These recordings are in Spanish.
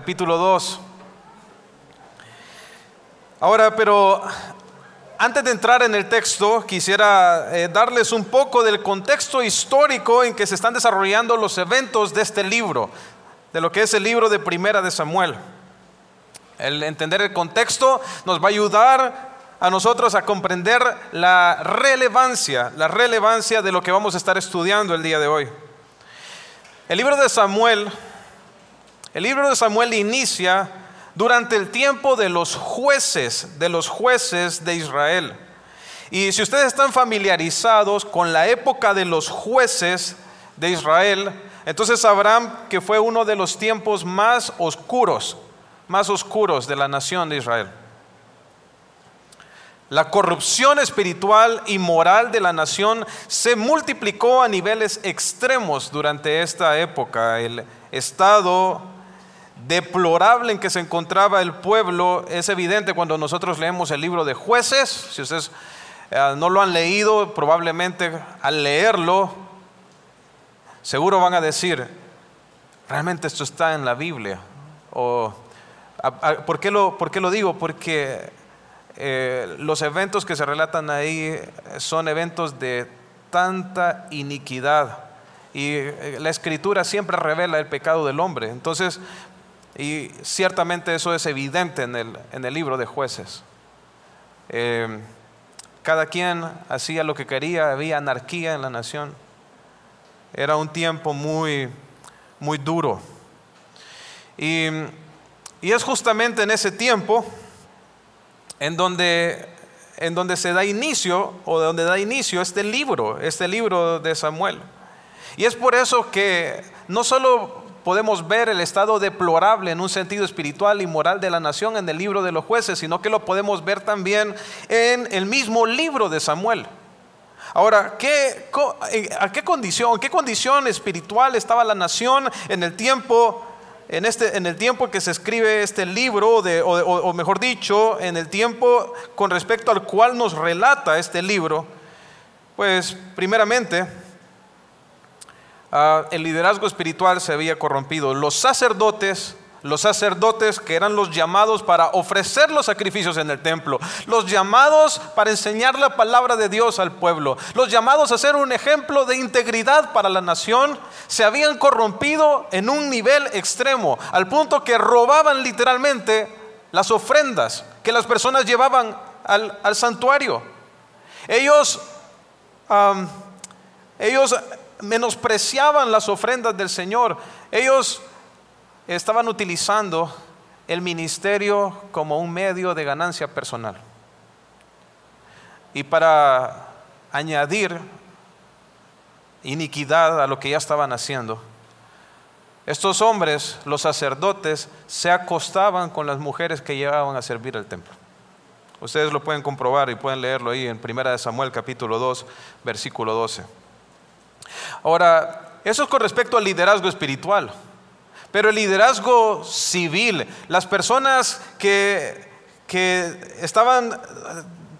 capítulo 2. Ahora, pero antes de entrar en el texto, quisiera eh, darles un poco del contexto histórico en que se están desarrollando los eventos de este libro, de lo que es el libro de Primera de Samuel. El entender el contexto nos va a ayudar a nosotros a comprender la relevancia, la relevancia de lo que vamos a estar estudiando el día de hoy. El libro de Samuel el libro de Samuel inicia durante el tiempo de los jueces, de los jueces de Israel. Y si ustedes están familiarizados con la época de los jueces de Israel, entonces sabrán que fue uno de los tiempos más oscuros, más oscuros de la nación de Israel. La corrupción espiritual y moral de la nación se multiplicó a niveles extremos durante esta época. El estado deplorable en que se encontraba el pueblo es evidente cuando nosotros leemos el libro de jueces. Si ustedes eh, no lo han leído, probablemente al leerlo, seguro van a decir, realmente esto está en la Biblia. ¿por, qué lo, ¿Por qué lo digo? Porque eh, los eventos que se relatan ahí son eventos de tanta iniquidad. Y eh, la escritura siempre revela el pecado del hombre. Entonces, y ciertamente eso es evidente en el, en el libro de jueces. Eh, cada quien hacía lo que quería, había anarquía en la nación. Era un tiempo muy, muy duro. Y, y es justamente en ese tiempo en donde, en donde se da inicio, o de donde da inicio este libro, este libro de Samuel. Y es por eso que no solo podemos ver el estado deplorable en un sentido espiritual y moral de la nación en el libro de los jueces, sino que lo podemos ver también en el mismo libro de Samuel. Ahora, ¿qué, ¿a qué condición, qué condición espiritual estaba la nación en el tiempo, en, este, en el tiempo que se escribe este libro, o mejor dicho, en el tiempo con respecto al cual nos relata este libro? Pues, primeramente, Ah, el liderazgo espiritual se había corrompido. Los sacerdotes, los sacerdotes que eran los llamados para ofrecer los sacrificios en el templo, los llamados para enseñar la palabra de Dios al pueblo, los llamados a ser un ejemplo de integridad para la nación, se habían corrompido en un nivel extremo, al punto que robaban literalmente las ofrendas que las personas llevaban al, santuario. Ellos, ellos menospreciaban las ofrendas del Señor. Ellos estaban utilizando el ministerio como un medio de ganancia personal. Y para añadir iniquidad a lo que ya estaban haciendo, estos hombres, los sacerdotes, se acostaban con las mujeres que llegaban a servir al templo. Ustedes lo pueden comprobar y pueden leerlo ahí en 1 Samuel capítulo 2, versículo 12. Ahora, eso es con respecto al liderazgo espiritual. Pero el liderazgo civil, las personas que, que estaban,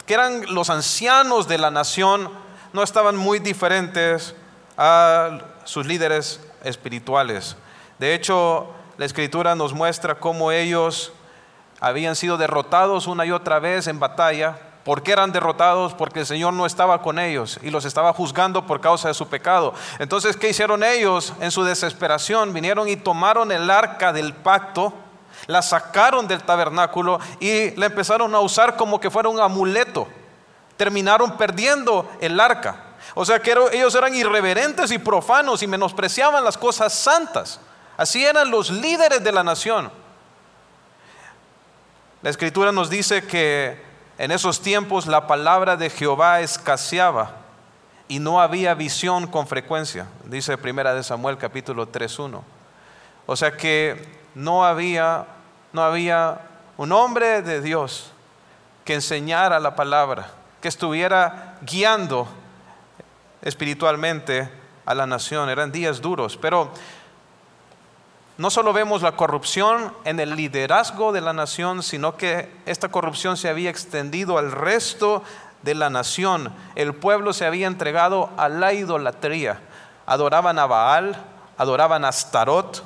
que eran los ancianos de la nación, no estaban muy diferentes a sus líderes espirituales. De hecho, la escritura nos muestra cómo ellos habían sido derrotados una y otra vez en batalla, ¿Por qué eran derrotados? Porque el Señor no estaba con ellos y los estaba juzgando por causa de su pecado. Entonces, ¿qué hicieron ellos en su desesperación? Vinieron y tomaron el arca del pacto, la sacaron del tabernáculo y la empezaron a usar como que fuera un amuleto. Terminaron perdiendo el arca. O sea que ellos eran irreverentes y profanos y menospreciaban las cosas santas. Así eran los líderes de la nación. La escritura nos dice que en esos tiempos la palabra de Jehová escaseaba y no había visión con frecuencia, dice Primera de Samuel capítulo 3:1. O sea que no había no había un hombre de Dios que enseñara la palabra, que estuviera guiando espiritualmente a la nación. Eran días duros, pero no solo vemos la corrupción en el liderazgo de la nación, sino que esta corrupción se había extendido al resto de la nación. El pueblo se había entregado a la idolatría. Adoraban a Baal, adoraban a Astarot,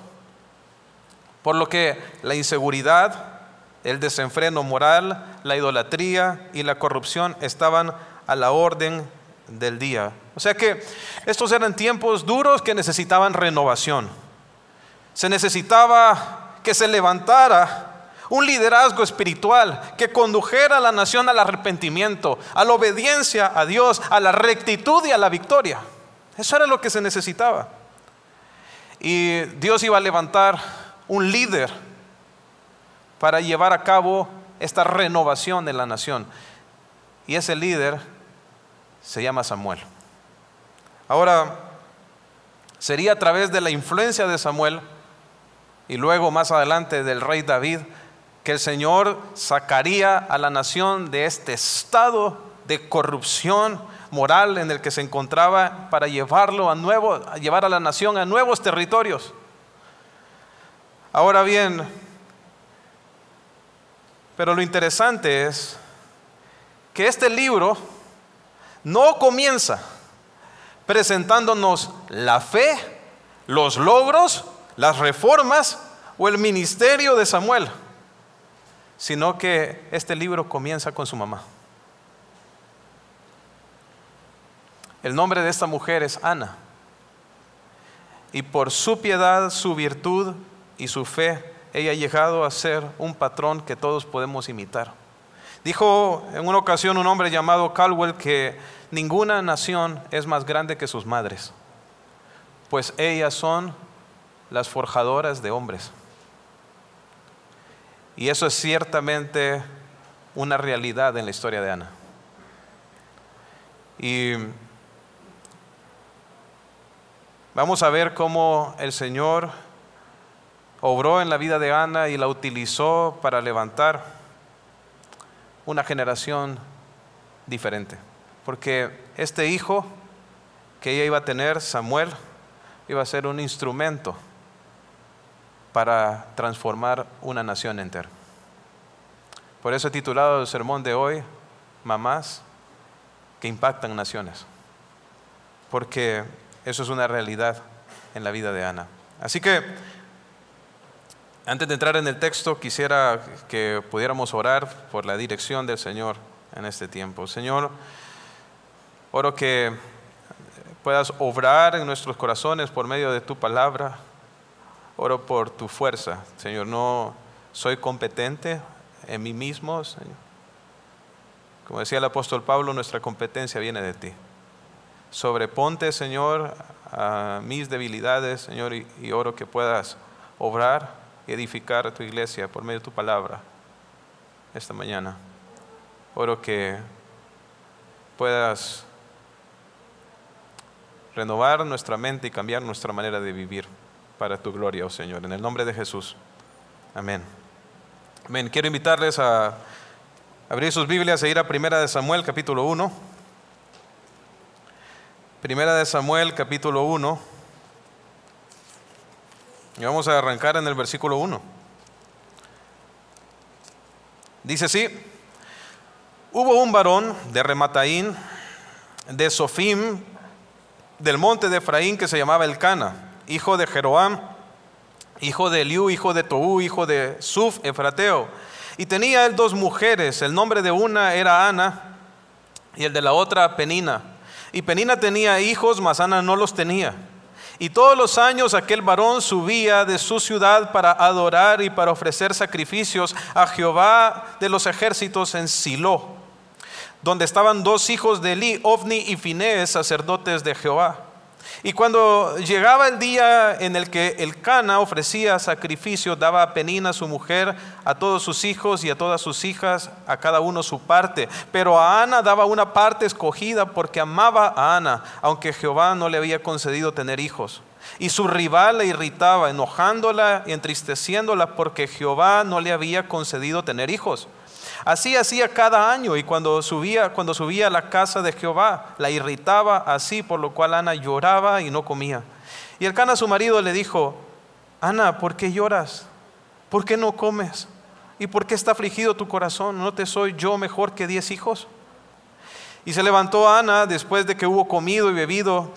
por lo que la inseguridad, el desenfreno moral, la idolatría y la corrupción estaban a la orden del día. O sea que estos eran tiempos duros que necesitaban renovación. Se necesitaba que se levantara un liderazgo espiritual que condujera a la nación al arrepentimiento, a la obediencia a Dios, a la rectitud y a la victoria. Eso era lo que se necesitaba. Y Dios iba a levantar un líder para llevar a cabo esta renovación de la nación. Y ese líder se llama Samuel. Ahora, sería a través de la influencia de Samuel y luego más adelante del rey David que el Señor sacaría a la nación de este estado de corrupción moral en el que se encontraba para llevarlo a nuevo, llevar a la nación a nuevos territorios. Ahora bien, pero lo interesante es que este libro no comienza presentándonos la fe, los logros, las reformas o el ministerio de Samuel, sino que este libro comienza con su mamá. El nombre de esta mujer es Ana. Y por su piedad, su virtud y su fe, ella ha llegado a ser un patrón que todos podemos imitar. Dijo en una ocasión un hombre llamado Caldwell que ninguna nación es más grande que sus madres, pues ellas son las forjadoras de hombres. Y eso es ciertamente una realidad en la historia de Ana. Y vamos a ver cómo el Señor obró en la vida de Ana y la utilizó para levantar una generación diferente. Porque este hijo que ella iba a tener, Samuel, iba a ser un instrumento para transformar una nación entera. Por eso he titulado el sermón de hoy, Mamás que impactan naciones. Porque eso es una realidad en la vida de Ana. Así que antes de entrar en el texto, quisiera que pudiéramos orar por la dirección del Señor en este tiempo. Señor, oro que puedas obrar en nuestros corazones por medio de tu palabra. Oro por tu fuerza, Señor. No soy competente en mí mismo, Señor. Como decía el apóstol Pablo, nuestra competencia viene de ti. Sobreponte, Señor, a mis debilidades, Señor, y, oro que puedas obrar y edificar a tu iglesia por medio de tu palabra esta mañana. Oro que puedas renovar nuestra mente y cambiar nuestra manera de vivir para tu gloria, oh Señor. En el nombre de Jesús. Amén. Amén. Quiero invitarles a abrir sus Biblias e ir a Primera de Samuel, capítulo 1. Primera de Samuel, capítulo 1. Y vamos a arrancar en el versículo 1. Dice así, hubo un varón de Remataín, de Sofim, del monte de Efraín, que se llamaba Elcana, hijo de Jeroam, hijo de Eliú, hijo de Toú, hijo de Suf, Efrateo. Y tenía él dos mujeres, el nombre de una era Ana y el de la otra Penina. Y Penina tenía hijos, mas Ana no los tenía. Y todos los años aquel varón subía de su ciudad para adorar y para ofrecer sacrificios a Jehová de los ejércitos en Silo, donde estaban dos hijos de Eli, Ovni y Finés, sacerdotes de Jehová. Y cuando llegaba el día en el que el Cana ofrecía sacrificio, daba a Penina su mujer, a todos sus hijos y a todas sus hijas, a cada uno su parte. Pero a Ana daba una parte escogida porque amaba a Ana, aunque Jehová no le había concedido tener hijos. Y su rival le irritaba, enojándola y entristeciéndola porque Jehová no le había concedido tener hijos. Así hacía cada año y cuando subía, cuando subía a la casa de Jehová, la irritaba así, por lo cual Ana lloraba y no comía. Y el Cana su marido le dijo, Ana, ¿por qué lloras? ¿Por qué no comes? ¿Y por qué está afligido tu corazón? ¿No te soy yo mejor que diez hijos? Y se levantó Ana después de que hubo comido y bebido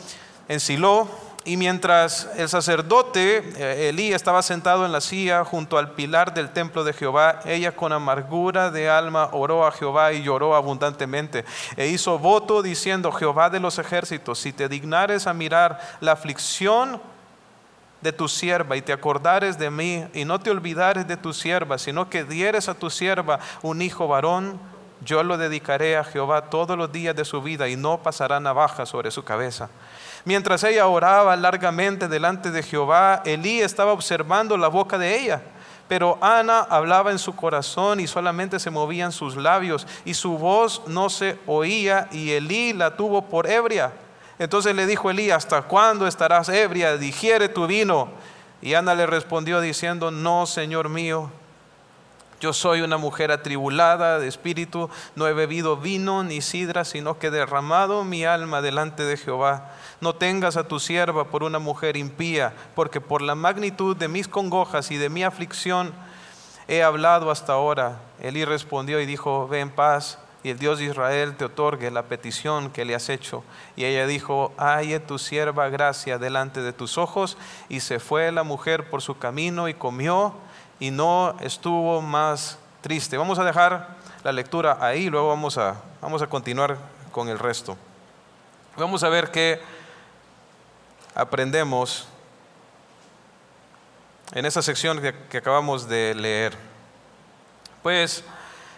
en Silo. Y mientras el sacerdote eh, Elí estaba sentado en la silla junto al pilar del templo de Jehová, ella con amargura de alma oró a Jehová y lloró abundantemente. E hizo voto diciendo, Jehová de los ejércitos, si te dignares a mirar la aflicción de tu sierva y te acordares de mí y no te olvidares de tu sierva, sino que dieres a tu sierva un hijo varón, yo lo dedicaré a Jehová todos los días de su vida y no pasará navaja sobre su cabeza. Mientras ella oraba largamente delante de Jehová, Elí estaba observando la boca de ella. Pero Ana hablaba en su corazón y solamente se movían sus labios y su voz no se oía y Elí la tuvo por ebria. Entonces le dijo Elí, ¿hasta cuándo estarás ebria? Digiere tu vino. Y Ana le respondió diciendo, no, Señor mío, yo soy una mujer atribulada de espíritu, no he bebido vino ni sidra, sino que he derramado mi alma delante de Jehová. No tengas a tu sierva por una mujer impía, porque por la magnitud de mis congojas y de mi aflicción he hablado hasta ahora. Elí respondió y dijo, ve en paz, y el Dios de Israel te otorgue la petición que le has hecho. Y ella dijo, halle tu sierva gracia delante de tus ojos. Y se fue la mujer por su camino y comió y no estuvo más triste. Vamos a dejar la lectura ahí, luego vamos a, vamos a continuar con el resto. Vamos a ver qué aprendemos en esa sección que, acabamos de leer. Pues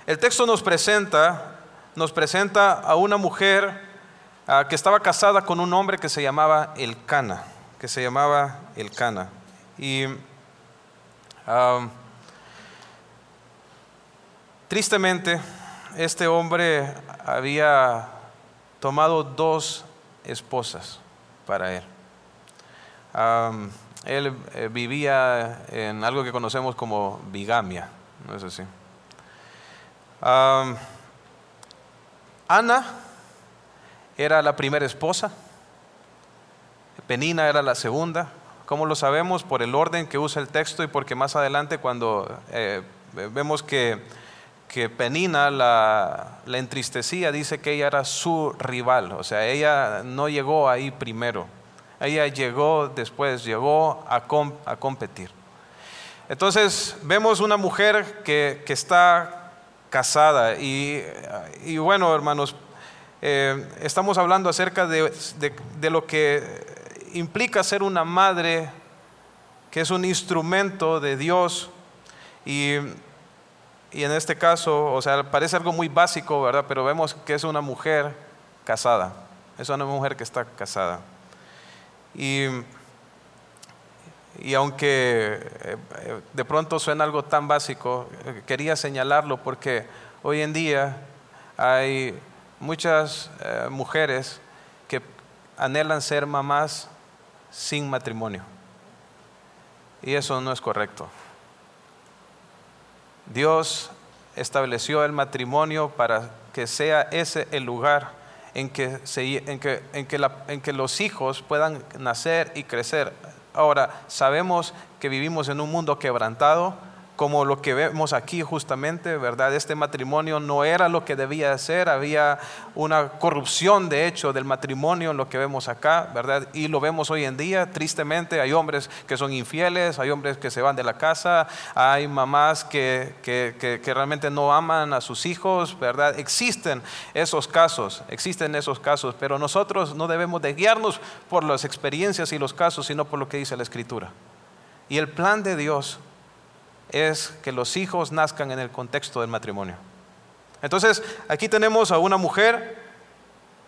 el texto nos presenta, nos presenta a una mujer ah, que estaba casada con un hombre que se llamaba Elcana, que se llamaba Elcana. Y tristemente, este hombre había tomado dos esposas para él él eh, vivía en algo que conocemos como bigamia, ¿no es así? Ana era la primera esposa, Penina era la segunda. ¿Cómo lo sabemos? Por el orden que usa el texto y porque más adelante cuando eh, vemos que, que Penina la, la entristecía, dice que ella era su rival, o sea, ella no llegó ahí primero. Ella llegó después, llegó a, competir. Entonces vemos una mujer que, está casada y, bueno, hermanos, eh, estamos hablando acerca de, lo que implica ser una madre que es un instrumento de Dios y, y, en este caso, o sea, parece algo muy básico, ¿verdad? Pero vemos que es una mujer casada, es una mujer que está casada. Y, y aunque eh, de pronto suena algo tan básico, eh, quería señalarlo porque hoy en día hay muchas eh, mujeres que anhelan ser mamás sin matrimonio. Y eso no es correcto. Dios estableció el matrimonio para que sea ese el lugar en que, en que, en que, en que los hijos puedan nacer y crecer. Ahora, sabemos que vivimos en un mundo quebrantado, como lo que vemos aquí justamente, ¿verdad? Este matrimonio no era lo que debía ser, había una corrupción de hecho del matrimonio en lo que vemos acá, ¿verdad? Y lo vemos hoy en día, tristemente, hay hombres que son infieles, hay hombres que se van de la casa, hay mamás que, que, que realmente no aman a sus hijos, ¿verdad? Existen esos casos, existen esos casos, pero nosotros no debemos de guiarnos por las experiencias y los casos, sino por lo que dice la Escritura. Y el plan de Dios es que los hijos nazcan en el contexto del matrimonio. Entonces, aquí tenemos a una mujer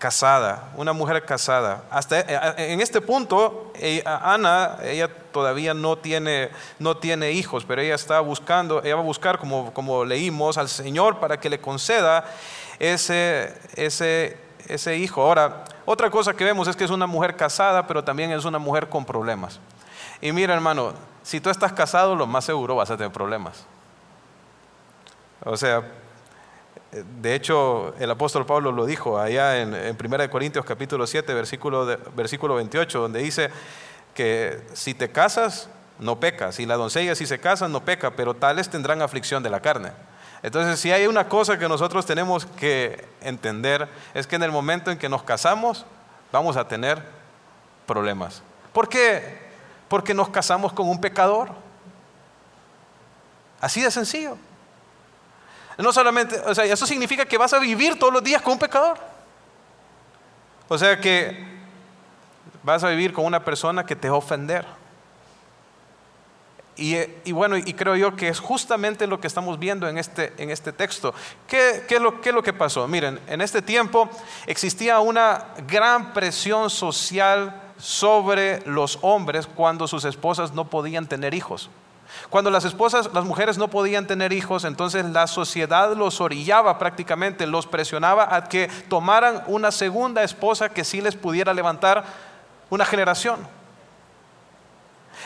casada, una mujer casada. Hasta eh, eh, en este punto, Ana, ella todavía no tiene, no tiene hijos, pero ella está buscando, ella va a buscar, como, como leímos, al Señor para que le conceda ese, ese, ese hijo. Ahora, otra cosa que vemos es que es una mujer casada, pero también es una mujer con problemas. Y mira, hermano, si tú estás casado, lo más seguro vas a tener problemas. O sea, de hecho, el apóstol Pablo lo dijo allá en, en 1 Corintios capítulo 7, versículo, versículo 28, donde dice que si te casas, no peca. Si la doncella si se casa, no peca, pero tales tendrán aflicción de la carne. Entonces, si hay una cosa que nosotros tenemos que entender, es que en el momento en que nos casamos, vamos a tener problemas. ¿Por qué? Porque nos casamos con un pecador. Así de sencillo. No solamente, o sea, eso significa que vas a vivir todos los días con un pecador. O sea que vas a vivir con una persona que te va a ofender. Y, bueno, y creo yo que es justamente lo que estamos viendo en este, en este texto. ¿Qué, es lo, ¿Qué es lo que pasó? Miren, en este tiempo existía una gran presión social sobre los hombres cuando sus esposas no podían tener hijos. Cuando las esposas, las mujeres no podían tener hijos, entonces la sociedad los orillaba prácticamente, los presionaba a que tomaran una segunda esposa que sí les pudiera levantar una generación.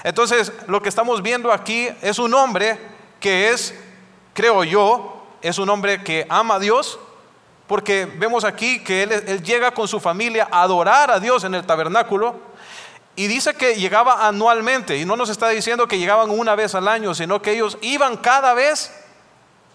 Entonces, lo que estamos viendo aquí es un hombre que es, creo yo, es un hombre que ama a Dios, porque vemos aquí que él, llega con su familia a adorar a Dios en el tabernáculo y dice que llegaba anualmente, y no nos está diciendo que llegaban una vez al año, sino que ellos iban cada vez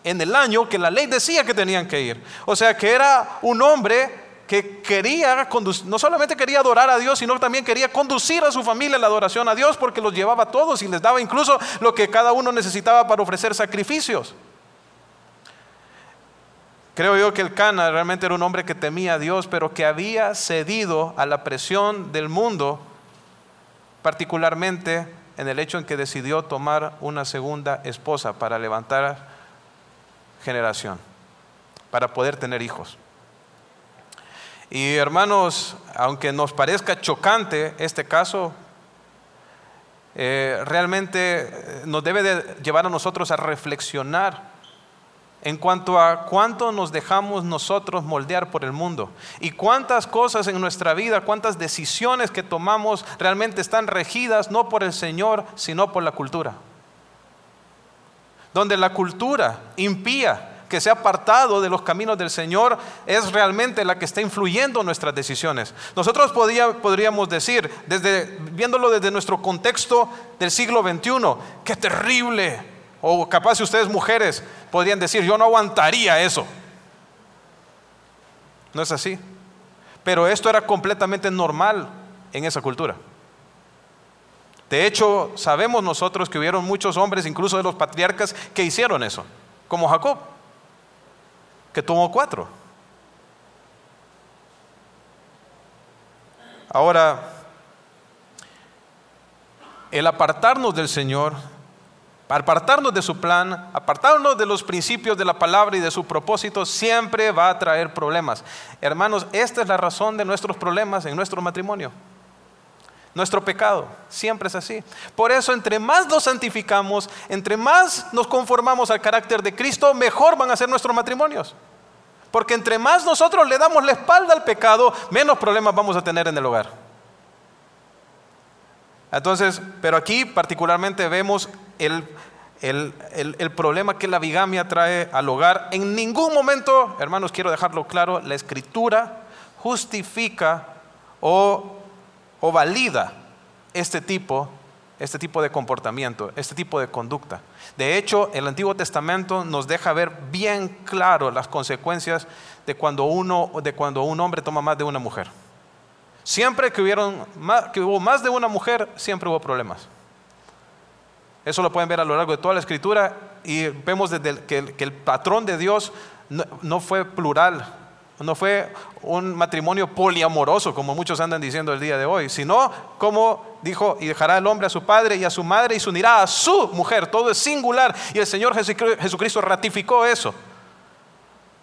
en el año que la ley decía que tenían que ir. O sea que era un hombre que quería, no solamente quería adorar a Dios, sino también quería conducir a su familia a la adoración a Dios porque los llevaba a todos y les daba incluso lo que cada uno necesitaba para ofrecer sacrificios. Creo yo que el Cana realmente era un hombre que temía a Dios, pero que había cedido a la presión del mundo, particularmente en el hecho en que decidió tomar una segunda esposa para levantar generación, para poder tener hijos. Y hermanos, aunque nos parezca chocante este caso, eh, realmente eh, nos debe de llevar a nosotros a reflexionar en cuanto a cuánto nos dejamos nosotros moldear por el mundo y cuántas cosas en nuestra vida, cuántas decisiones que tomamos realmente están regidas no por el Señor, sino por la cultura. Donde la cultura impía que se ha apartado de los caminos del Señor es realmente la que está influyendo nuestras decisiones. Nosotros podríamos decir, viéndolo desde nuestro contexto del siglo XXI, qué terrible. O capaz si ustedes mujeres podrían decir, yo no aguantaría eso. No es así. Pero esto era completamente normal en esa cultura. De hecho, sabemos nosotros que hubieron muchos hombres, incluso de los patriarcas, que hicieron eso, como Jacob que tomó cuatro. Ahora, el apartarnos del Señor, apartarnos de su plan, apartarnos de los principios de la palabra y de su propósito, siempre va a traer problemas. Hermanos, esta es la razón de nuestros problemas en nuestro matrimonio. Nuestro pecado siempre es así. Por eso, entre más nos santificamos, entre más nos conformamos al carácter de Cristo, mejor van a ser nuestros matrimonios. Porque entre más nosotros le damos la espalda al pecado, menos problemas vamos a tener en el hogar. Entonces, pero aquí particularmente vemos el, el, problema que la bigamia trae al hogar. En ningún momento, hermanos, quiero dejarlo claro, la escritura justifica o o valida este tipo, este tipo de comportamiento, este tipo de conducta. De hecho, el Antiguo Testamento nos deja ver bien claro las consecuencias de cuando, uno, de cuando un hombre toma más de una mujer. Siempre que, hubieron que hubo más de una mujer, siempre hubo problemas. Eso lo pueden ver a lo largo de toda la escritura y vemos desde que, el, patrón de Dios no fue plural, no fue un matrimonio poliamoroso, como muchos andan diciendo el día de hoy, sino como dijo, y dejará el hombre a su padre y a su madre y se unirá a su mujer. Todo es singular. Y el Señor Jesucristo ratificó eso.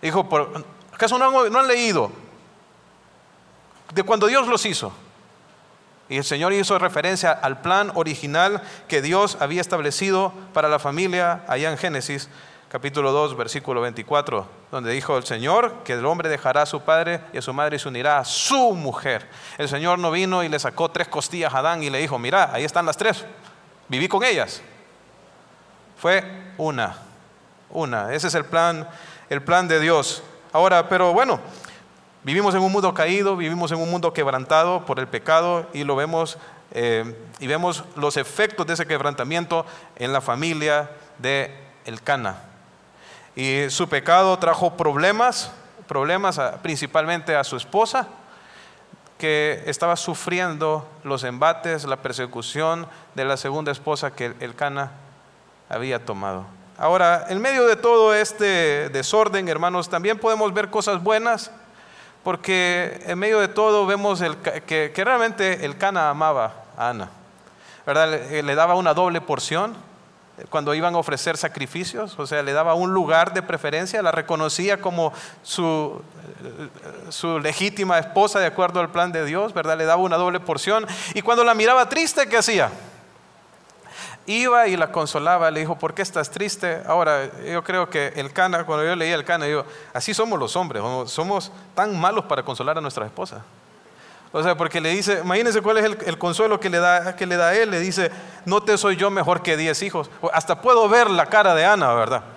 Dijo, ¿acaso no no han leído de cuando Dios los hizo? Y el Señor hizo referencia al plan original que Dios había establecido para la familia allá en Génesis capítulo 2, versículo 24, donde dijo el Señor que el hombre dejará a su padre y a su madre y se unirá a su mujer. El Señor no vino y le sacó tres costillas a Adán y le dijo, mira, ahí están las tres, viví con ellas. Fue una, una. Ese es el plan, el plan de Dios. Ahora, pero bueno, Vivimos en un mundo caído, vivimos en un mundo quebrantado por el pecado y lo vemos eh, y vemos los efectos de ese quebrantamiento en la familia de Elcana. Y su pecado trajo problemas, problemas principalmente a su esposa, que estaba sufriendo los embates, la persecución de la segunda esposa que Elcana había tomado. Ahora, en medio de todo este desorden, hermanos, también podemos ver cosas buenas porque en medio de todo vemos que, realmente el Cana amaba a Ana. ¿verdad? Le, le, daba una doble porción cuando iban a ofrecer sacrificios, o sea, le daba un lugar de preferencia, la reconocía como su, su legítima esposa de acuerdo al plan de Dios, ¿verdad? Le daba una doble porción. Y cuando la miraba triste, ¿qué hacía? Iba y la consolaba, le dijo, ¿por qué estás triste? Ahora, yo creo que el Cana, cuando yo leía el Cana, digo, así somos los hombres, somos tan malos para consolar a nuestra esposa. O sea, porque le dice, imagínense cuál es el, consuelo que le, da, que le da a él, le dice, no te soy yo mejor que diez hijos. Hasta puedo ver la cara de Ana, ¿verdad?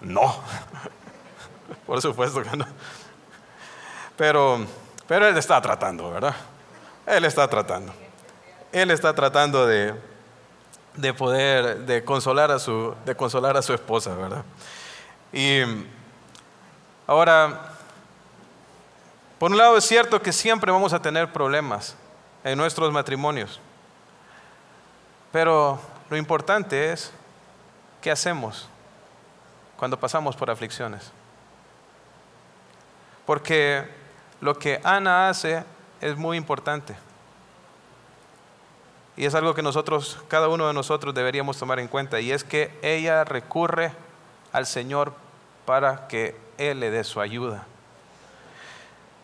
No, por supuesto que no. Pero, pero Él está tratando, ¿verdad? Él está tratando. Él está tratando de, de poder, de consolar, a su, de consolar a su esposa, ¿verdad? Y ahora, por un lado es cierto que siempre vamos a tener problemas en nuestros matrimonios, pero lo importante es qué hacemos cuando pasamos por aflicciones. Porque lo que Ana hace es muy importante. Y es algo que nosotros, cada uno de nosotros deberíamos tomar en cuenta. Y es que ella recurre al Señor para que Él le dé su ayuda.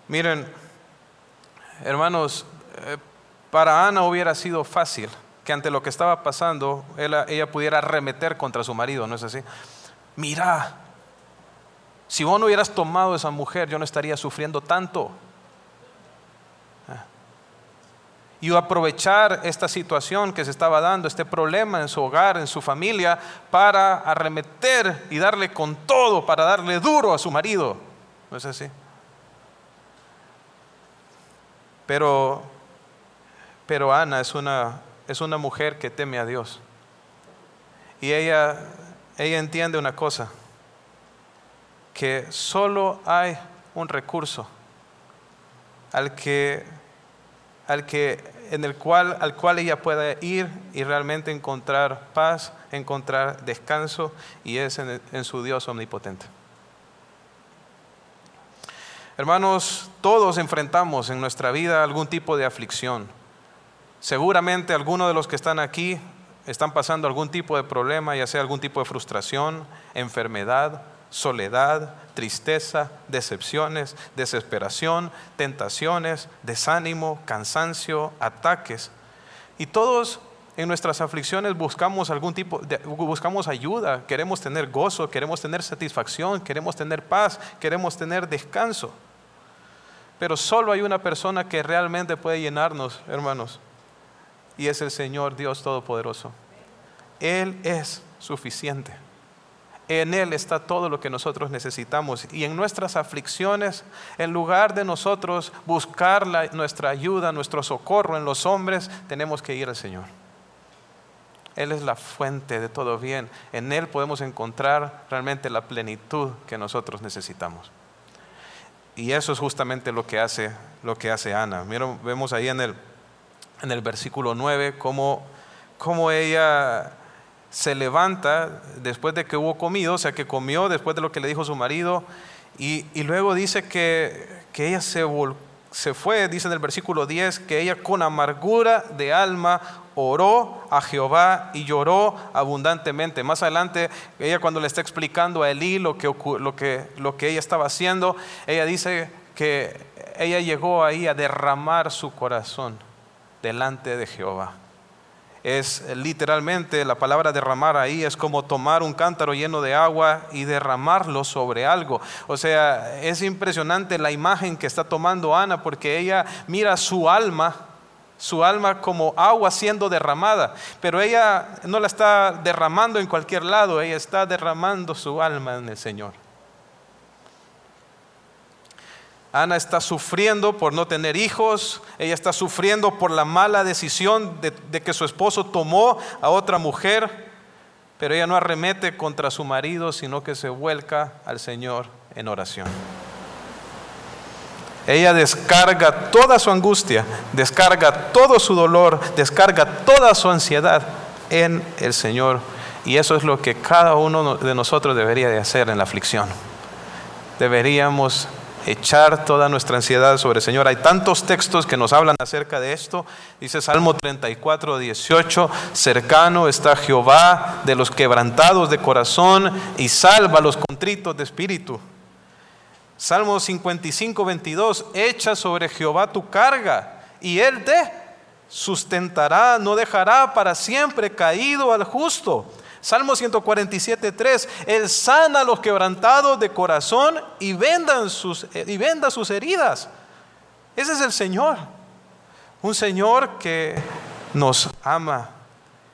Miren, hermanos, eh, para Ana hubiera sido fácil que ante lo que estaba pasando ella, ella pudiera arremeter contra su marido, ¿no es así? Mira, si vos no hubieras tomado esa mujer, yo no estaría sufriendo tanto. Y aprovechar esta situación que se estaba dando, este problema en su hogar, en su familia, para arremeter y darle con todo, para darle duro a su marido. ¿No es así? Pero, pero Ana es una, es una mujer que teme a Dios. Y ella, ella entiende una cosa que solo hay un recurso al que, al que, en el cual, al cual ella puede ir y realmente encontrar paz, encontrar descanso, y es en, en su Dios omnipotente. Hermanos, todos enfrentamos en nuestra vida algún tipo de aflicción. Seguramente algunos de los que están aquí están pasando algún tipo de problema, ya sea algún tipo de frustración, enfermedad, soledad, tristeza, decepciones, desesperación, tentaciones, desánimo, cansancio, ataques. Y todos en nuestras aflicciones buscamos algún tipo de, buscamos ayuda, queremos tener gozo, queremos tener satisfacción, queremos tener paz, queremos tener descanso. Pero solo hay una persona que realmente puede llenarnos, hermanos, y es el Señor Dios Todopoderoso. Él es suficiente. En Él está todo lo que nosotros necesitamos. Y en nuestras aflicciones, en lugar de nosotros buscar nuestra ayuda, nuestro socorro en los hombres, tenemos que ir al Señor. Él es la fuente de todo bien. En Él podemos encontrar realmente la plenitud que nosotros necesitamos. Y eso es justamente lo que hace, lo que hace Ana. vemos ahí en el, en el versículo 9 cómo, cómo ella se levanta después de que hubo comido, o sea que comió después de lo que le dijo su marido, y, luego dice que, ella se, se fue, dice en el versículo 10, que ella con amargura de alma oró a Jehová y lloró abundantemente. Más adelante, ella cuando le está explicando a Elí lo que, lo que, lo que ella estaba haciendo, ella dice que ella llegó ahí a derramar su corazón delante de Jehová es literalmente la palabra derramar ahí es como tomar un cántaro lleno de agua y derramarlo sobre algo. O sea, es impresionante la imagen que está tomando Ana porque ella mira su alma su alma como agua siendo derramada, pero ella no la está derramando en cualquier lado, ella está derramando su alma en el Señor. Ana está sufriendo por no tener hijos, ella está sufriendo por la mala decisión de, que su esposo tomó a otra mujer, pero ella no arremete contra su marido, sino que se vuelca al Señor en oración. Ella descarga toda su angustia, descarga todo su dolor, descarga toda su ansiedad en el Señor. Y eso es lo que cada uno de nosotros debería de hacer en la aflicción. Deberíamos echar toda nuestra ansiedad sobre el Señor. Hay tantos textos que nos hablan acerca de esto. Dice Salmo 34, 18, cercano está Jehová de los quebrantados de corazón y salva a los contritos de espíritu. Salmo 55, 22, echa sobre Jehová tu carga y él te sustentará, no dejará para siempre caído al justo. Salmo 147, 3, él sana a los quebrantados de corazón y, sus, y venda sus heridas. Ese es el Señor. Un Señor que nos ama,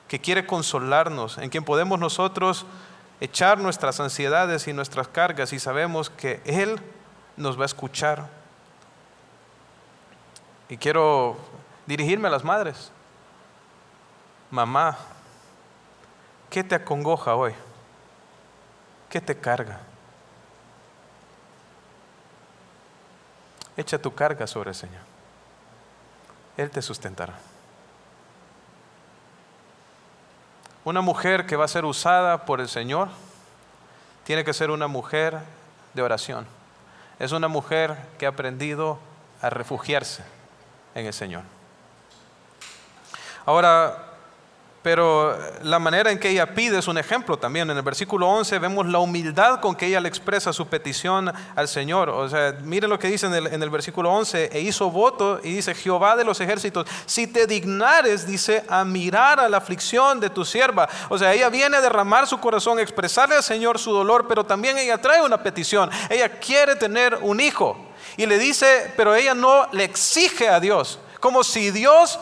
que quiere consolarnos, en quien podemos nosotros echar nuestras ansiedades y nuestras cargas y sabemos que Él nos va a escuchar. Y quiero dirigirme a las madres. Mamá, ¿qué te acongoja hoy? ¿Qué te carga? Echa tu carga sobre el Señor. Él te sustentará. Una mujer que va a ser usada por el Señor tiene que ser una mujer de oración. Es una mujer que ha aprendido a refugiarse en el Señor. Ahora, pero la manera en que ella pide es un ejemplo también. En el versículo 11 vemos la humildad con que ella le expresa su petición al Señor. O sea, miren lo que dice en el, en el, versículo 11. E hizo voto y dice, Jehová de los ejércitos, si te dignares, dice, a mirar a la aflicción de tu sierva. O sea, ella viene a derramar su corazón, a expresarle al Señor su dolor, pero también ella trae una petición. Ella quiere tener un hijo. Y le dice, pero ella no le exige a Dios. Como si Dios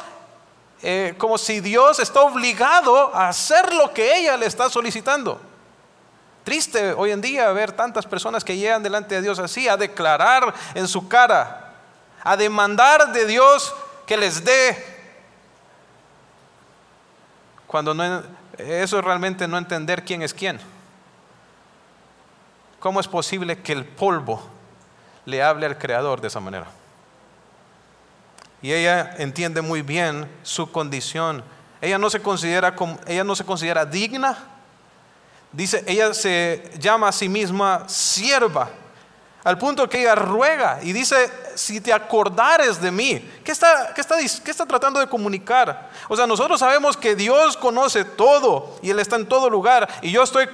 eh, como si Dios está obligado a hacer lo que ella le está solicitando. Triste hoy en día ver tantas personas que llegan delante de Dios así, a declarar en su cara, a demandar de Dios que les dé. Cuando no, eso es realmente no entender quién es quién. ¿Cómo es posible que el polvo le hable al Creador de esa manera? Y ella entiende muy bien su condición. Ella no se considera, ella no se considera digna. Dice, ella se llama a sí misma sierva, al punto que ella ruega y dice, si te acordares de mí, ¿qué está, qué está, qué está tratando de comunicar? O sea, nosotros sabemos que Dios conoce todo y Él está en todo lugar y yo estoy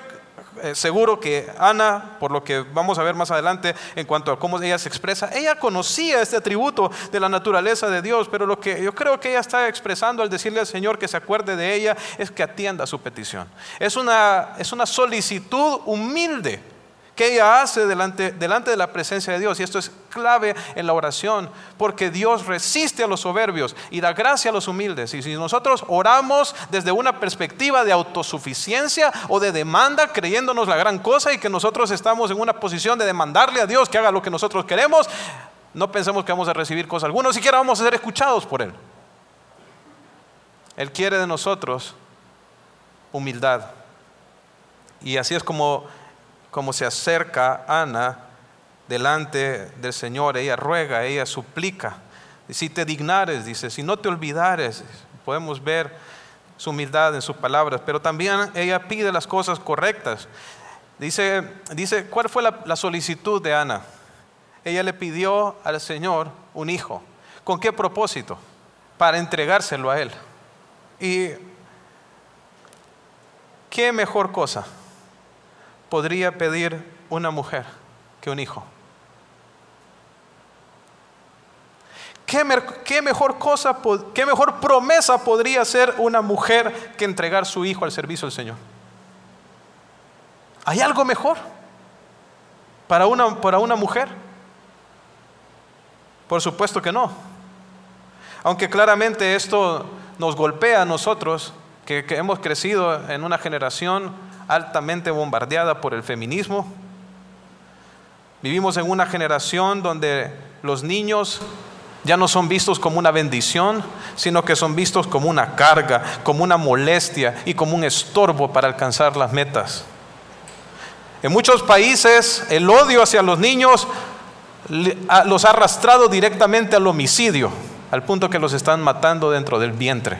eh, seguro que Ana, por lo que vamos a ver más adelante en cuanto a cómo ella se expresa, ella conocía este atributo de la naturaleza de Dios, pero lo que yo creo que ella está expresando al decirle al Señor que se acuerde de ella es que atienda su petición. Es una, es una solicitud humilde que ella hace delante, delante de la presencia de Dios. Y esto es clave en la oración, porque Dios resiste a los soberbios y da gracia a los humildes. Y si nosotros oramos desde una perspectiva de autosuficiencia o de demanda, creyéndonos la gran cosa y que nosotros estamos en una posición de demandarle a Dios que haga lo que nosotros queremos, no pensemos que vamos a recibir cosa alguna, siquiera vamos a ser escuchados por Él. Él quiere de nosotros humildad. Y así es como como se acerca Ana delante del Señor, ella ruega, ella suplica. Si te dignares, dice, si no te olvidares, podemos ver su humildad en sus palabras, pero también ella pide las cosas correctas. Dice, dice ¿cuál fue la solicitud de Ana? Ella le pidió al Señor un hijo. ¿Con qué propósito? Para entregárselo a Él. ¿Y qué mejor cosa? Podría pedir una mujer que un hijo? ¿Qué, mejor cosa, qué mejor promesa podría hacer una mujer que entregar su hijo al servicio del Señor? ¿Hay algo mejor para una, para una mujer? Por supuesto que no. Aunque claramente esto nos golpea a nosotros, que, que hemos crecido en una generación altamente bombardeada por el feminismo. Vivimos en una generación donde los niños ya no son vistos como una bendición, sino que son vistos como una carga, como una molestia y como un estorbo para alcanzar las metas. En muchos países el odio hacia los niños los ha arrastrado directamente al homicidio, al punto que los están matando dentro del vientre.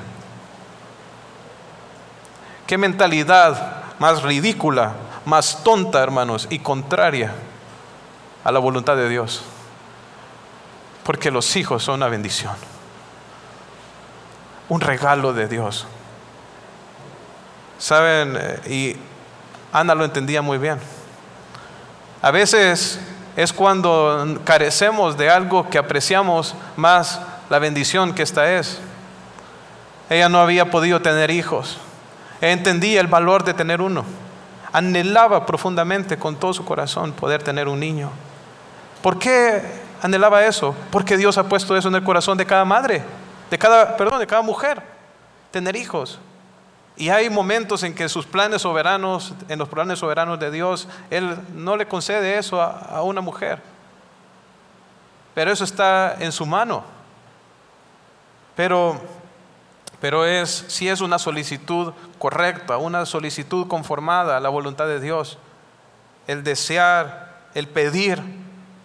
Qué mentalidad más ridícula, más tonta, hermanos, y contraria a la voluntad de Dios. Porque los hijos son una bendición, un regalo de Dios. Saben, eh, y Ana lo entendía muy bien. A veces es cuando carecemos de algo que apreciamos más la bendición que esta es. Ella no había podido tener hijos. Entendía el valor de tener uno. Anhelaba profundamente con todo su corazón poder tener un niño. ¿Por qué anhelaba eso? Porque Dios ha puesto eso en el corazón de cada madre, de cada, perdón, de cada mujer, tener hijos. Y hay momentos en que sus planes soberanos, en los planes soberanos de Dios, Él no le concede eso a, una mujer. Pero eso está en su mano. Pero, pero es, si es una solicitud correcta, una solicitud conformada a la voluntad de Dios, el desear, el pedir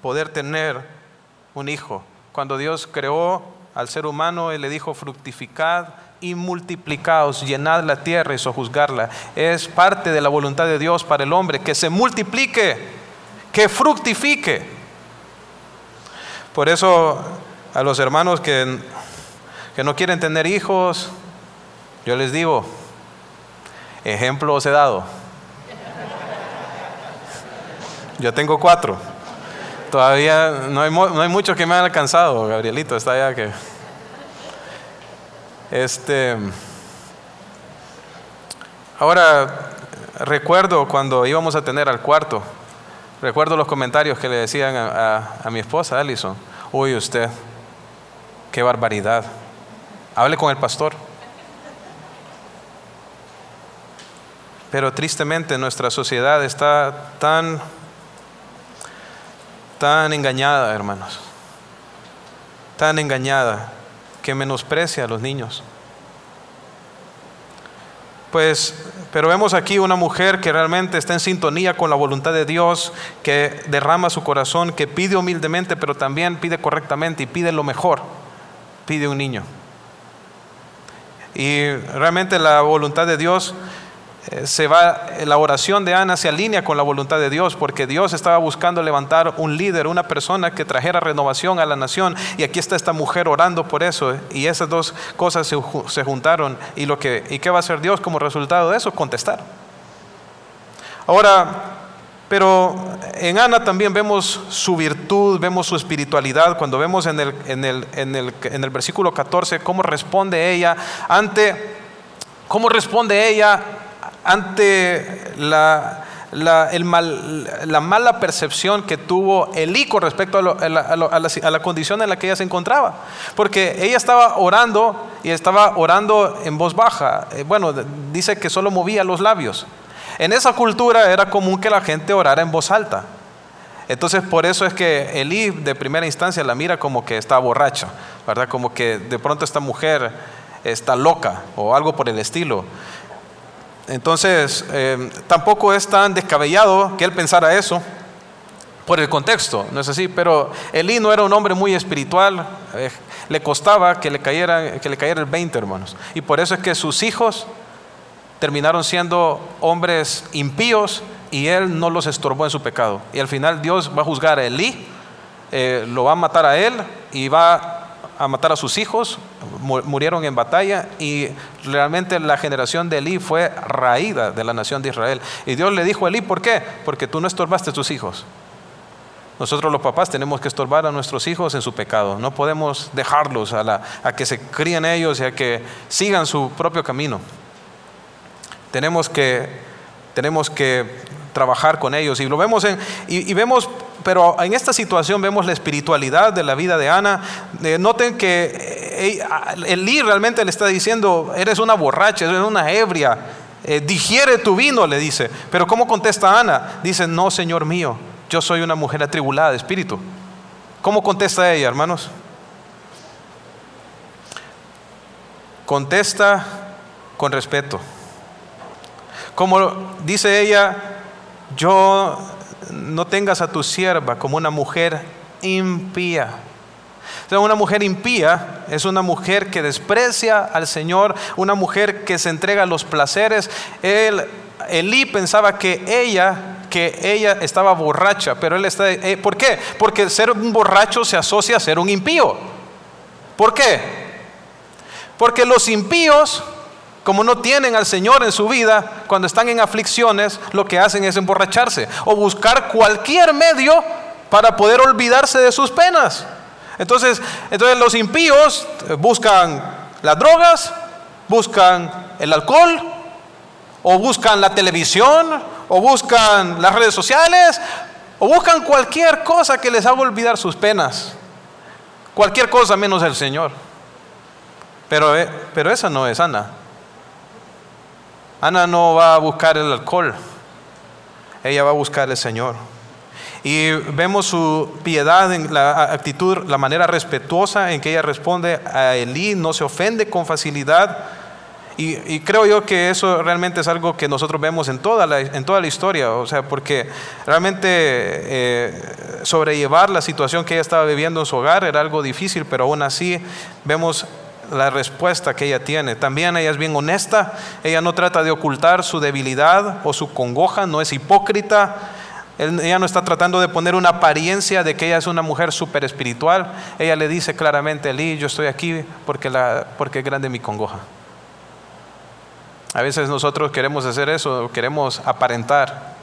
poder tener un hijo. Cuando Dios creó al ser humano, Él le dijo, fructificad y multiplicaos, llenad la tierra y sojuzgarla. Es parte de la voluntad de Dios para el hombre que se multiplique, que fructifique. Por eso a los hermanos que, que no quieren tener hijos, yo les digo, ejemplo os he dado. Yo tengo cuatro. Todavía no hay, no hay muchos que me han alcanzado, Gabrielito, está allá que... Este, ahora recuerdo cuando íbamos a tener al cuarto, recuerdo los comentarios que le decían a, mi esposa Alison, uy usted, qué barbaridad, hable con el pastor. Pero tristemente nuestra sociedad está tan, tan engañada, hermanos, tan engañada que menosprecia a los niños. Pues, pero vemos aquí una mujer que realmente está en sintonía con la voluntad de Dios, que derrama su corazón, que pide humildemente, pero también pide correctamente y pide lo mejor. Pide un niño. Y realmente la voluntad de Dios se va, la oración de Ana se alinea con la voluntad de Dios, porque Dios estaba buscando levantar un líder, una persona que trajera renovación a la nación, y aquí está esta mujer orando por eso, eh, y esas dos cosas se, juntaron, y, lo que, ¿y qué va a hacer Dios como resultado de eso? Contestar. Ahora, pero en Ana también vemos su virtud, vemos su espiritualidad, cuando vemos en el, en el, en el, en el versículo 14 cómo responde ella ante, cómo responde ella ante la, mala percepción que tuvo Elí con respecto a, la, condición en la que ella se encontraba. Porque ella estaba orando y estaba orando en voz baja. Eh, bueno, dice que solo movía los labios. En esa cultura era común que la gente orara en voz alta. Entonces por eso es que Elí de primera instancia la mira como que está borracha, ¿verdad? Como que de pronto esta mujer está loca o algo por el estilo. Entonces, eh, tampoco es tan descabellado que él pensara eso por el contexto, ¿no es así? Pero Elí no era un hombre muy espiritual, eh, le costaba que le, cayera, que le cayera el 20, hermanos. Y por eso es que sus hijos terminaron siendo hombres impíos y él no los estorbó en su pecado. Y al final Dios va a juzgar a Elí, eh, lo va a matar a él y va a matar a sus hijos, murieron en batalla y realmente la generación de Elí fue raída de la nación de Israel. Y Dios le dijo a Elí, ¿por qué? Porque tú no estorbaste a tus hijos. Nosotros los papás tenemos que estorbar a nuestros hijos en su pecado. No podemos dejarlos a, a que se críen ellos y a que sigan su propio camino. Tenemos que, tenemos que trabajar con ellos. Y lo vemos en, y, vemos, pero en esta situación vemos la espiritualidad de la vida de Ana. Eh, noten que Elí realmente le está diciendo, eres una borracha, eres una ebria, eh, digiere tu vino, le dice. Pero ¿cómo contesta Ana? Dice, no, Señor mío, yo soy una mujer atribulada de espíritu. ¿Cómo contesta ella, hermanos? Contesta con respeto. Como dice ella, yo no tengas a tu sierva como una mujer impía. una mujer impía es una mujer que desprecia al Señor, una mujer que se entrega a los placeres. Él, Elí pensaba que ella que ella estaba borracha, pero él está... Eh, ¿Por qué? Porque ser un borracho se asocia a ser un impío. ¿Por qué? Porque los impíos como no tienen al Señor en su vida, cuando están en aflicciones, lo que hacen es emborracharse o buscar cualquier medio para poder olvidarse de sus penas. Entonces, entonces los impíos buscan las drogas, buscan el alcohol, o buscan la televisión, o buscan las redes sociales, o buscan cualquier cosa que les haga olvidar sus penas. Cualquier cosa menos el Señor. Pero, eh, pero esa no es Ana. Ana no va a buscar el alcohol, ella va a buscar el Señor. Y vemos su piedad en la actitud, la manera respetuosa en que ella responde a Elí, no se ofende con facilidad. Y, creo yo que eso realmente es algo que nosotros vemos en toda la, en toda la historia, o sea, porque realmente eh, sobrellevar la situación que ella estaba viviendo en su hogar era algo difícil, pero aún así vemos la respuesta que ella tiene. También ella es bien honesta, ella no trata de ocultar su debilidad o su congoja, no es hipócrita. Ella no está tratando de poner una apariencia de que ella es una mujer súper espiritual. Ella le dice claramente, Eli, yo estoy aquí porque, porque es grande mi congoja. A veces nosotros queremos hacer eso, queremos aparentar.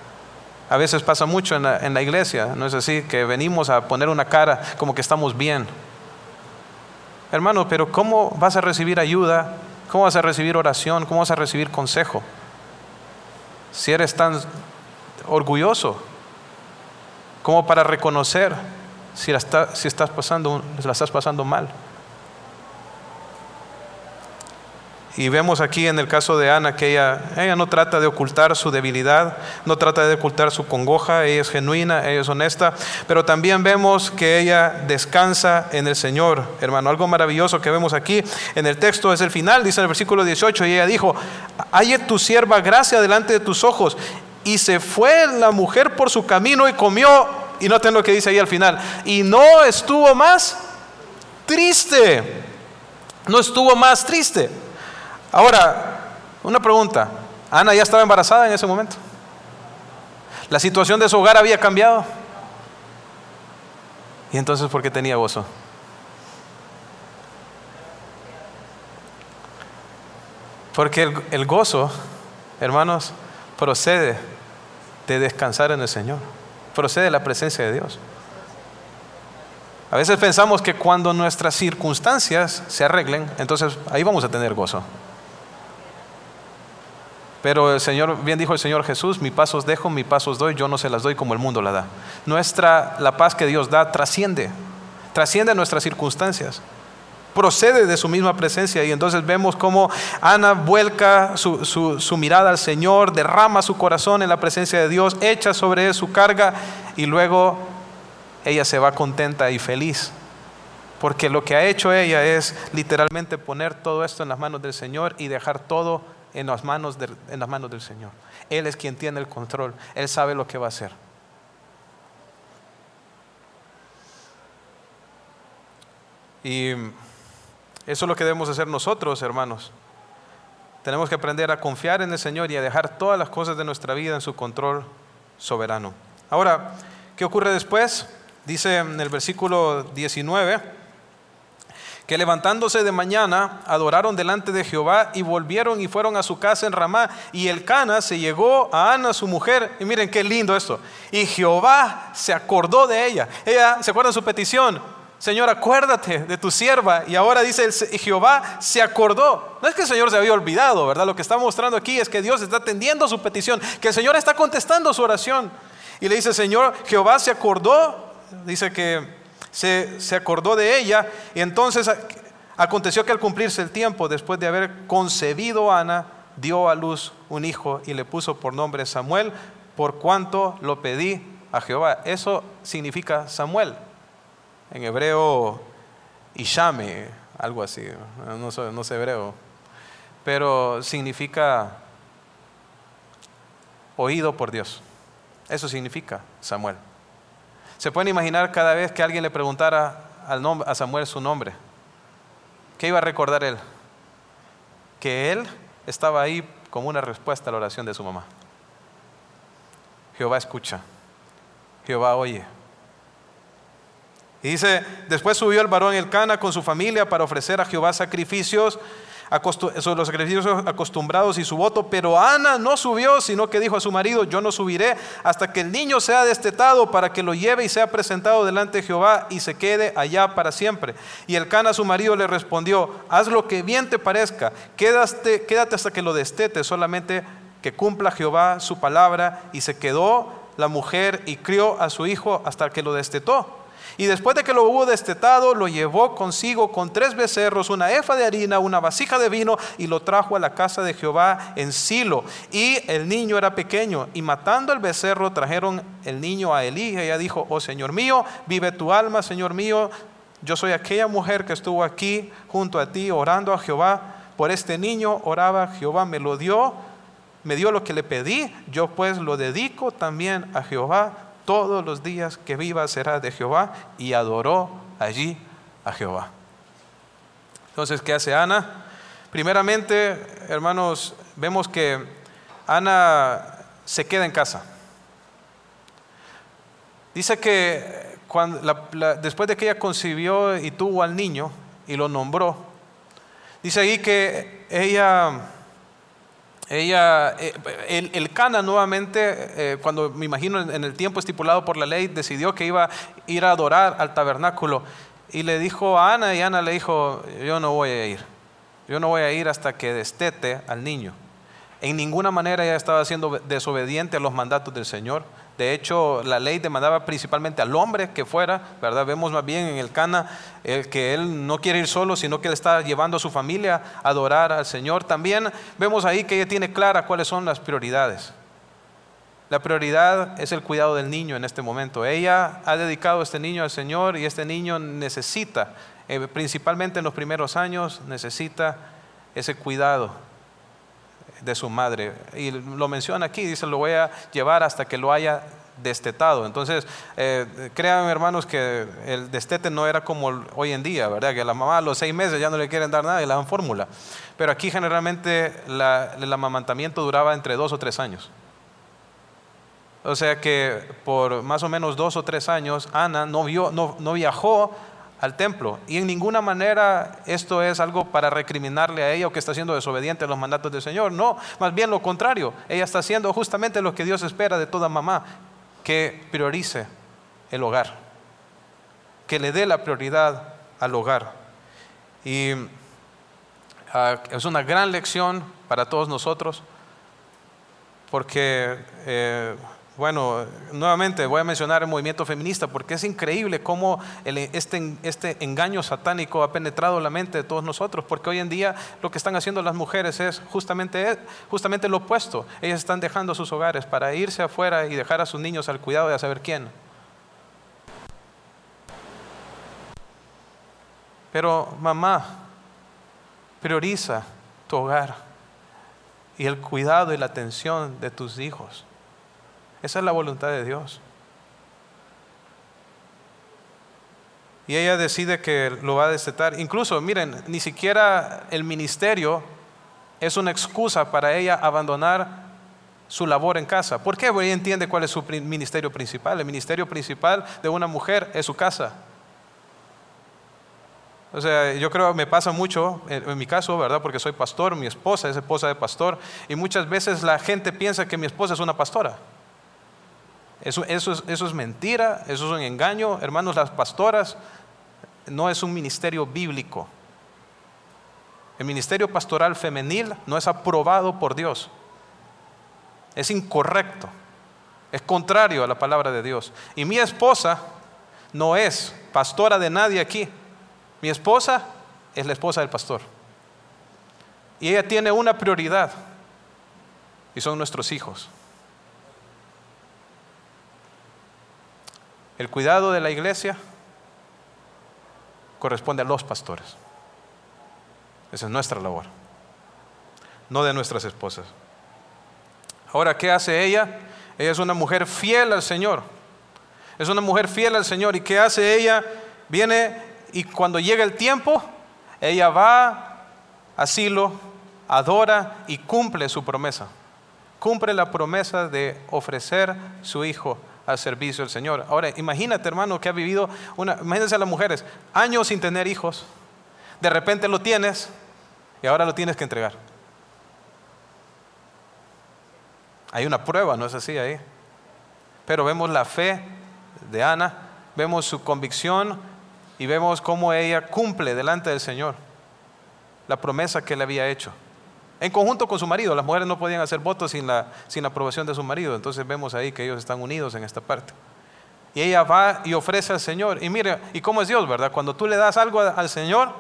A veces pasa mucho en la iglesia, ¿no es así? Que venimos a poner una cara como que estamos bien. Hermano, pero ¿cómo vas a recibir ayuda? ¿Cómo vas a recibir oración? ¿Cómo vas a recibir consejo? Si eres tan orgulloso como para reconocer si, la si estás pasando, la estás pasando mal. Y vemos aquí en el caso de Ana que ella, ella no trata de ocultar su debilidad, no trata de ocultar su congoja, ella es genuina, ella es honesta, pero también vemos que ella descansa en el Señor, hermano. Algo maravilloso que vemos aquí en el texto es el final, dice en el versículo 18, y ella dijo, halle tu sierva gracia delante de tus ojos. Y se fue la mujer por su camino y comió, y noten lo que dice ahí al final, y no estuvo más triste, no estuvo más triste. Ahora, una pregunta. Ana ya estaba embarazada en ese momento. La situación de su hogar había cambiado. ¿Y entonces por qué tenía gozo? Porque el, el, gozo, hermanos, procede de descansar en el Señor. Procede de la presencia de Dios. A veces pensamos que cuando nuestras circunstancias se arreglen, entonces ahí vamos a tener gozo. Pero el Señor, bien dijo el Señor Jesús, mi pasos dejo, mi pasos doy, yo no se las doy como el mundo la da. Nuestra, la paz que Dios da trasciende, trasciende nuestras circunstancias, procede de su misma presencia y entonces vemos cómo Ana vuelca su, su mirada al Señor, derrama su corazón en la presencia de Dios, echa sobre él su carga y luego ella se va contenta y feliz. Porque lo que ha hecho ella es literalmente poner todo esto en las manos del Señor y dejar todo en las, manos en las manos del Señor. Él es quien tiene el control. Él sabe lo que va a hacer. Y eso es lo que debemos hacer nosotros, hermanos. Tenemos que aprender a confiar en el Señor y a dejar todas las cosas de nuestra vida en su control soberano. Ahora, ¿qué ocurre después? Dice en el versículo 19 que levantándose de mañana adoraron delante de Jehová y volvieron y fueron a su casa en Ramá. Y el Cana se llegó a Ana, su mujer, y miren qué lindo esto. Y Jehová se acordó de ella. Ella, ¿se acuerdan su petición? Señor, acuérdate de tu sierva. Y ahora dice, Jehová se acordó. No es que el Señor se había olvidado, ¿verdad? Lo que está mostrando aquí es que Dios está atendiendo su petición, que el Señor está contestando su oración. Y le dice, Señor, Jehová se acordó. Dice que se, acordó de ella y entonces Aconteció que al cumplirse el tiempo, después de haber concebido Ana, dio a luz un hijo y le puso por nombre Samuel, por cuanto lo pedí a Jehová. Eso significa Samuel. En hebreo, Ishame, algo así. No sé, no sé hebreo. Pero significa oído por Dios. Eso significa Samuel. Se pueden imaginar cada vez que alguien le preguntara al a Samuel su nombre. ¿Qué iba a recordar él? Que él estaba ahí como una respuesta a la oración de su mamá. Jehová escucha, Jehová oye. Y dice, después subió el varón el Cana con su familia para ofrecer a Jehová sacrificios sobre los sacrificios acostumbrados y su voto, pero Ana no subió, sino que dijo a su marido, yo no subiré hasta que el niño sea destetado para que lo lleve y sea presentado delante de Jehová y se quede allá para siempre. Y el Cana su marido le respondió, haz lo que bien te parezca, quédate, quédate hasta que lo destete, solamente que cumpla Jehová su palabra. Y se quedó la mujer y crió a su hijo hasta que lo destetó. Y después de que lo hubo destetado, lo llevó consigo con tres becerros, una efa de harina, una vasija de vino, y lo trajo a la casa de Jehová en Silo. Y el niño era pequeño, y matando el becerro, trajeron el niño a Elí. Y ella dijo, oh Señor mío, vive tu alma, Señor mío. Yo soy aquella mujer que estuvo aquí junto a ti orando a Jehová. Por este niño oraba, Jehová me lo dio, me dio lo que le pedí, yo pues lo dedico también a Jehová todos los días que viva será de Jehová y adoró allí a Jehová. Entonces, ¿qué hace Ana? Primeramente, hermanos, vemos que Ana se queda en casa. Dice que después de que ella concibió y tuvo al niño y lo nombró, dice ahí que ella ella, eh, el, el, Cana nuevamente, eh, cuando me imagino en el tiempo estipulado por la ley, decidió que iba a ir a adorar al tabernáculo y le dijo a Ana y Ana le dijo, yo no voy a ir, yo no voy a ir hasta que destete al niño. En ninguna manera ella estaba siendo desobediente a los mandatos del Señor. De hecho, la ley demandaba principalmente al hombre que fuera, ¿verdad? Vemos más bien en el Cana el que él no quiere ir solo, sino que él está llevando a su familia a adorar al Señor. También vemos ahí que ella tiene clara cuáles son las prioridades. La prioridad es el cuidado del niño en este momento. Ella ha dedicado a este niño al Señor y este niño necesita, eh, principalmente en los primeros años, necesita ese cuidado de su madre. Y lo menciona aquí, dice, lo voy a llevar hasta que lo haya destetado. Entonces, eh, créanme hermanos que el destete no era como hoy en día, ¿verdad? Que la mamá a los seis meses ya no le quieren dar nada y le dan fórmula. Pero aquí generalmente el amamantamiento duraba entre dos o tres años. O sea que por más o menos dos o tres años, Ana no, vio, no, no viajó al templo. Y en ninguna manera esto es algo para recriminarle a ella o que está siendo desobediente a los mandatos del Señor. No, más bien lo contrario. Ella está haciendo justamente lo que Dios espera de toda mamá, que priorice el hogar, que le dé la prioridad al hogar. Y ah, es una gran lección para todos nosotros, porque... Eh, bueno, nuevamente voy a mencionar el movimiento feminista porque es increíble cómo este, este, engaño satánico ha penetrado la mente de todos nosotros, porque hoy en día lo que están haciendo las mujeres es justamente, justamente lo opuesto. Ellas están dejando sus hogares para irse afuera y dejar a sus niños al cuidado de a saber quién. Pero mamá, prioriza tu hogar y el cuidado y la atención de tus hijos. Esa es la voluntad de Dios. Y ella decide que lo va a destetar. Incluso, miren, ni siquiera el ministerio es una excusa para ella abandonar su labor en casa. ¿Por qué? Porque ella entiende cuál es su ministerio principal. El ministerio principal de una mujer es su casa. O sea, yo creo me pasa mucho, en mi caso, ¿verdad? Porque soy pastor, mi esposa es esposa de pastor, y muchas veces la gente piensa que mi esposa es una pastora. Eso, eso, es, eso es mentira, eso es un engaño. Hermanos, las pastoras no es un ministerio bíblico. El ministerio pastoral femenil no es aprobado por Dios. Es incorrecto. Es contrario a la palabra de Dios. Y mi esposa no es pastora de nadie aquí. Mi esposa es la esposa del pastor. Y ella tiene una prioridad, y son nuestros hijos. El cuidado de la iglesia corresponde a los pastores. Esa es nuestra labor, no de nuestras esposas. Ahora, ¿qué hace ella? Ella es una mujer fiel al Señor. Es una mujer fiel al Señor. ¿Y qué hace ella? Viene y cuando llega el tiempo, ella va a adora y cumple su promesa. Cumple la promesa de ofrecer su hijo al servicio del Señor. Ahora, imagínate, hermano, que ha vivido una, imagínense a las mujeres, años sin tener hijos. De repente lo tienes y ahora lo tienes que entregar. Hay una prueba, ¿no es así ahí? Pero vemos la fe de Ana, vemos su convicción y vemos cómo ella cumple delante del Señor la promesa que le había hecho. En conjunto con su marido, las mujeres no podían hacer votos sin la, sin la aprobación de su marido, entonces vemos ahí que ellos están unidos en esta parte. Y ella va y ofrece al Señor. Y mire, ¿y cómo es Dios, verdad? Cuando tú le das algo al Señor,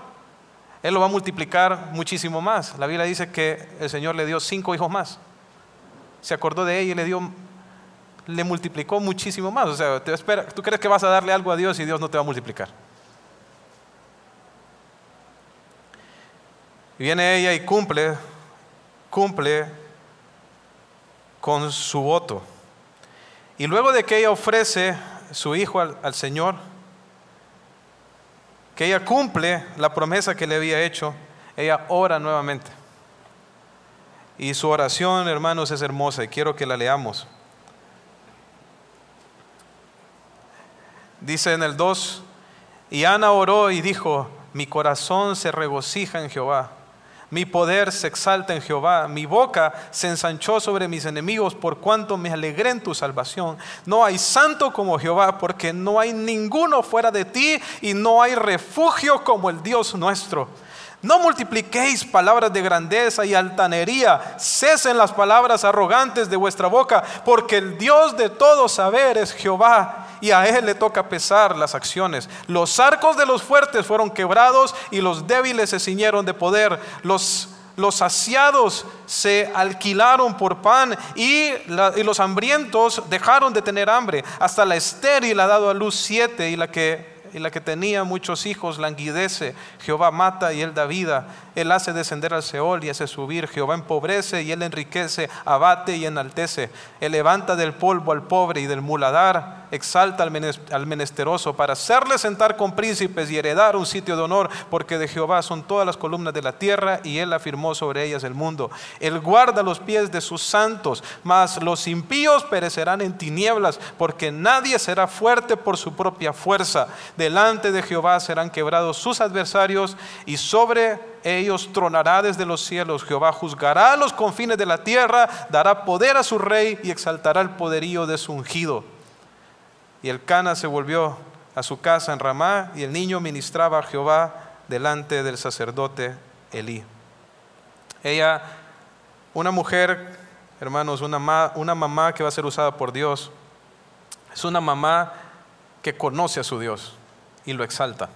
Él lo va a multiplicar muchísimo más. La Biblia dice que el Señor le dio cinco hijos más. Se acordó de ella y le dio, le multiplicó muchísimo más. O sea, espera, tú crees que vas a darle algo a Dios y Dios no te va a multiplicar. Y viene ella y cumple cumple con su voto. Y luego de que ella ofrece su hijo al, Señor, que ella cumple la promesa que le había hecho, ella ora nuevamente. Y su oración, hermanos, es hermosa y quiero que la leamos. Dice en el 2, y Ana oró y dijo, mi corazón se regocija en Jehová mi poder se exalta en Jehová, mi boca se ensanchó sobre mis enemigos por cuanto me alegré en tu salvación. No hay santo como Jehová, porque no hay ninguno fuera de ti y no hay refugio como el Dios nuestro. No multipliquéis palabras de grandeza y altanería, cesen las palabras arrogantes de vuestra boca, porque el Dios de todo saber es Jehová y a él le toca pesar las acciones. Los arcos de los fuertes fueron quebrados y los débiles se ciñeron de poder. Los los saciados se alquilaron por pan y, y, los hambrientos dejaron de tener hambre. Hasta la estéril ha dado a luz siete y la que y la que tenía muchos hijos languidece. Jehová mata y él da vida. Él hace descender al Seol y hace subir. Jehová empobrece y él enriquece, abate y enaltece. Él levanta del polvo al pobre y del muladar exalta al menesteroso para hacerle sentar con príncipes y heredar un sitio de honor, porque de Jehová son todas las columnas de la tierra y él afirmó sobre ellas el mundo. Él guarda los pies de sus santos, mas los impíos perecerán en tinieblas, porque nadie será fuerte por su propia fuerza. Delante de Jehová serán quebrados sus adversarios y sobre ellos tronará desde los cielos. Jehová juzgará los confines de la tierra, dará poder a su rey y exaltará el poderío de su ungido. Y el Cana se volvió a su casa en Ramá y el niño ministraba a Jehová delante del sacerdote Elí. Ella, una mujer, hermanos, una, una mamá que va a ser usada por Dios, es una mamá que conoce a su Dios y lo exalta,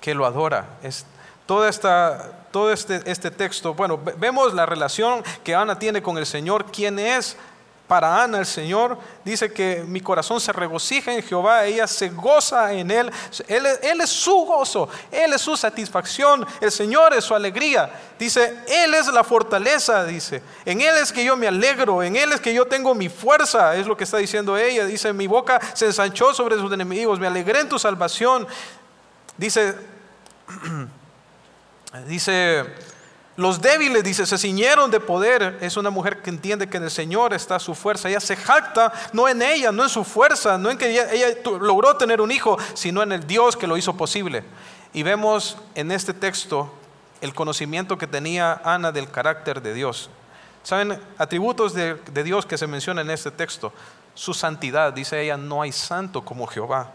que lo adora. Es, toda esta, todo este, este texto, bueno, vemos la relación que Ana tiene con el Señor, quién es para Ana el Señor dice que mi corazón se regocija en Jehová, ella se goza en Él. él. Él es su gozo, Él es su satisfacción, el Señor es su alegría. Dice, Él es la fortaleza, dice. En Él es que yo me alegro, en Él es que yo tengo mi fuerza, es lo que está diciendo ella. Dice, mi boca se ensanchó sobre sus enemigos, me alegré en tu salvación. Dice, dice, los débiles, dice, se ciñeron de poder. Es una mujer que entiende que en el Señor está su fuerza. Ella se jacta no en ella, no en su fuerza, no en que ella, logró tener un hijo, sino en el Dios que lo hizo posible. Y vemos en este texto el conocimiento que tenía Ana del carácter de Dios. ¿Saben? Atributos de, de Dios que se mencionan en este texto. Su santidad, dice ella, no hay santo como Jehová.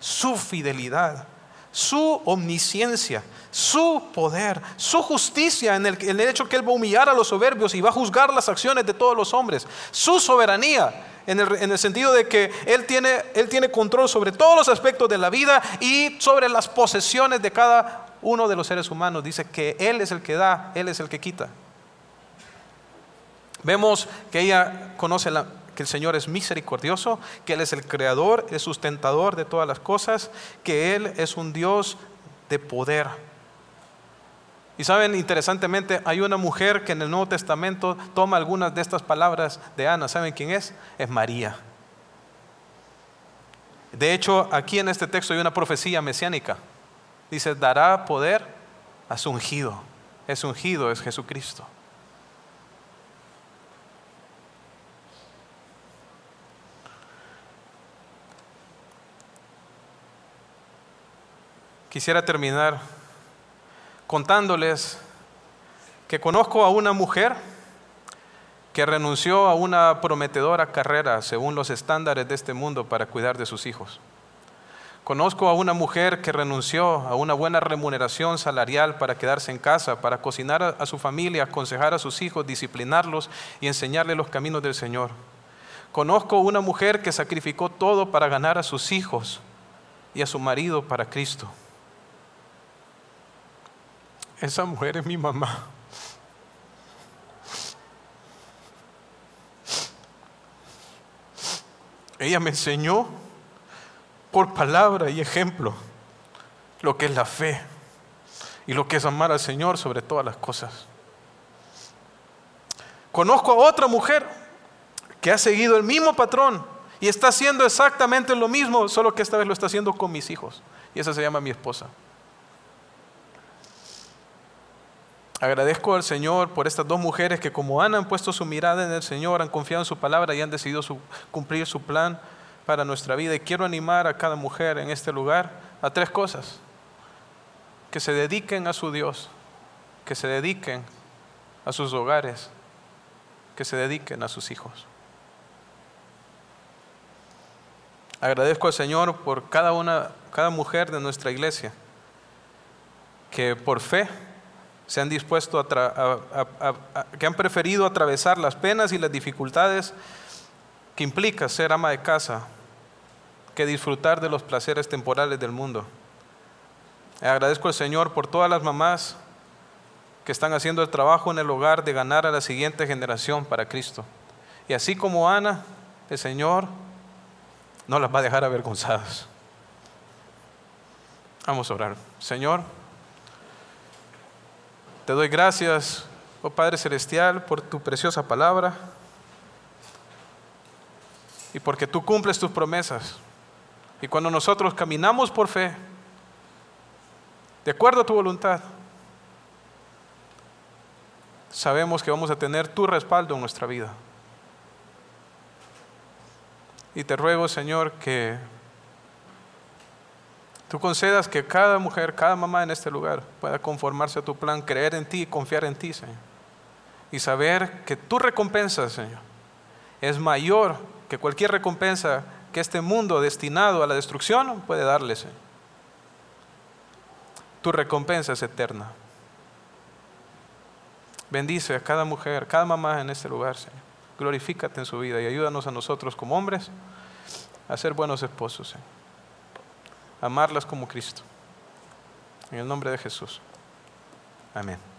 Su fidelidad su omnisciencia, su poder, su justicia en el, hecho que Él va a humillar a los soberbios y va a juzgar las acciones de todos los hombres, su soberanía. En el, sentido de que él tiene, control sobre todos los aspectos de la vida y sobre las posesiones de cada uno de los seres humanos, dice que Él es el que da, Él es el que quita. Vemos que ella conoce que el Señor es misericordioso, que Él es el creador, el sustentador de todas las cosas, que Él es un Dios de poder. Y saben, interesantemente, hay una mujer que en el Nuevo Testamento toma algunas de estas palabras de Ana. ¿Saben quién es? Es María. De hecho, aquí en este texto hay una profecía mesiánica. Dice, dará poder a su ungido. Es ungido, es Jesucristo. Quisiera terminar contándoles que conozco a una mujer que renunció a una prometedora carrera según los estándares de este mundo para cuidar de sus hijos. Conozco a una mujer que renunció a una buena remuneración salarial para quedarse en casa, para cocinar a, su familia, aconsejar a sus hijos, disciplinarlos y enseñarles los caminos del Señor. Conozco una mujer que sacrificó todo para ganar a sus hijos y a su marido para Cristo. Esa mujer es mi mamá. Ella me enseñó por palabra y ejemplo lo que es la fe y lo que es amar al Señor sobre todas las cosas. Conozco a otra mujer que ha seguido el mismo patrón y está haciendo exactamente lo mismo, solo que esta vez lo está haciendo con mis hijos. Y esa se llama mi esposa. Agradezco al Señor por estas dos mujeres que como Ana han puesto su mirada en el Señor, han confiado en su palabra y han decidido cumplir su plan para nuestra vida. Y quiero animar a cada mujer en este lugar a tres cosas. Que se dediquen a su Dios, que se dediquen a sus hogares, que se dediquen a sus hijos. Agradezco al Señor por cada una, cada mujer de nuestra iglesia que por fe se han dispuesto a, que han preferido atravesar las penas y las dificultades que implica ser ama de casa que disfrutar de los placeres temporales del mundo. Agradezco al Señor por todas las mamás que están haciendo el trabajo en el hogar de ganar a la siguiente generación para Cristo. Y así como Ana, el Señor no las va a dejar avergonzadas. Vamos a orar. Señor, te doy gracias, oh Padre Celestial, por tu preciosa palabra y porque tú cumples tus promesas. Y cuando nosotros caminamos por fe, de acuerdo a tu voluntad, sabemos que vamos a tener tu respaldo en nuestra vida. Y te ruego, Señor, que Tú concedas que cada mujer, cada mamá en este lugar pueda conformarse a tu plan, creer en ti y confiar en ti, Señor. Y saber que tu recompensa, Señor, es mayor que cualquier recompensa que este mundo destinado a la destrucción puede darle, Señor. Tu recompensa es eterna. Bendice a cada mujer, cada mamá en este lugar, Señor. Glorifícate en su vida y ayúdanos a nosotros como hombres a ser buenos esposos, Señor amarlas como Cristo. En el nombre de Jesús. Amén.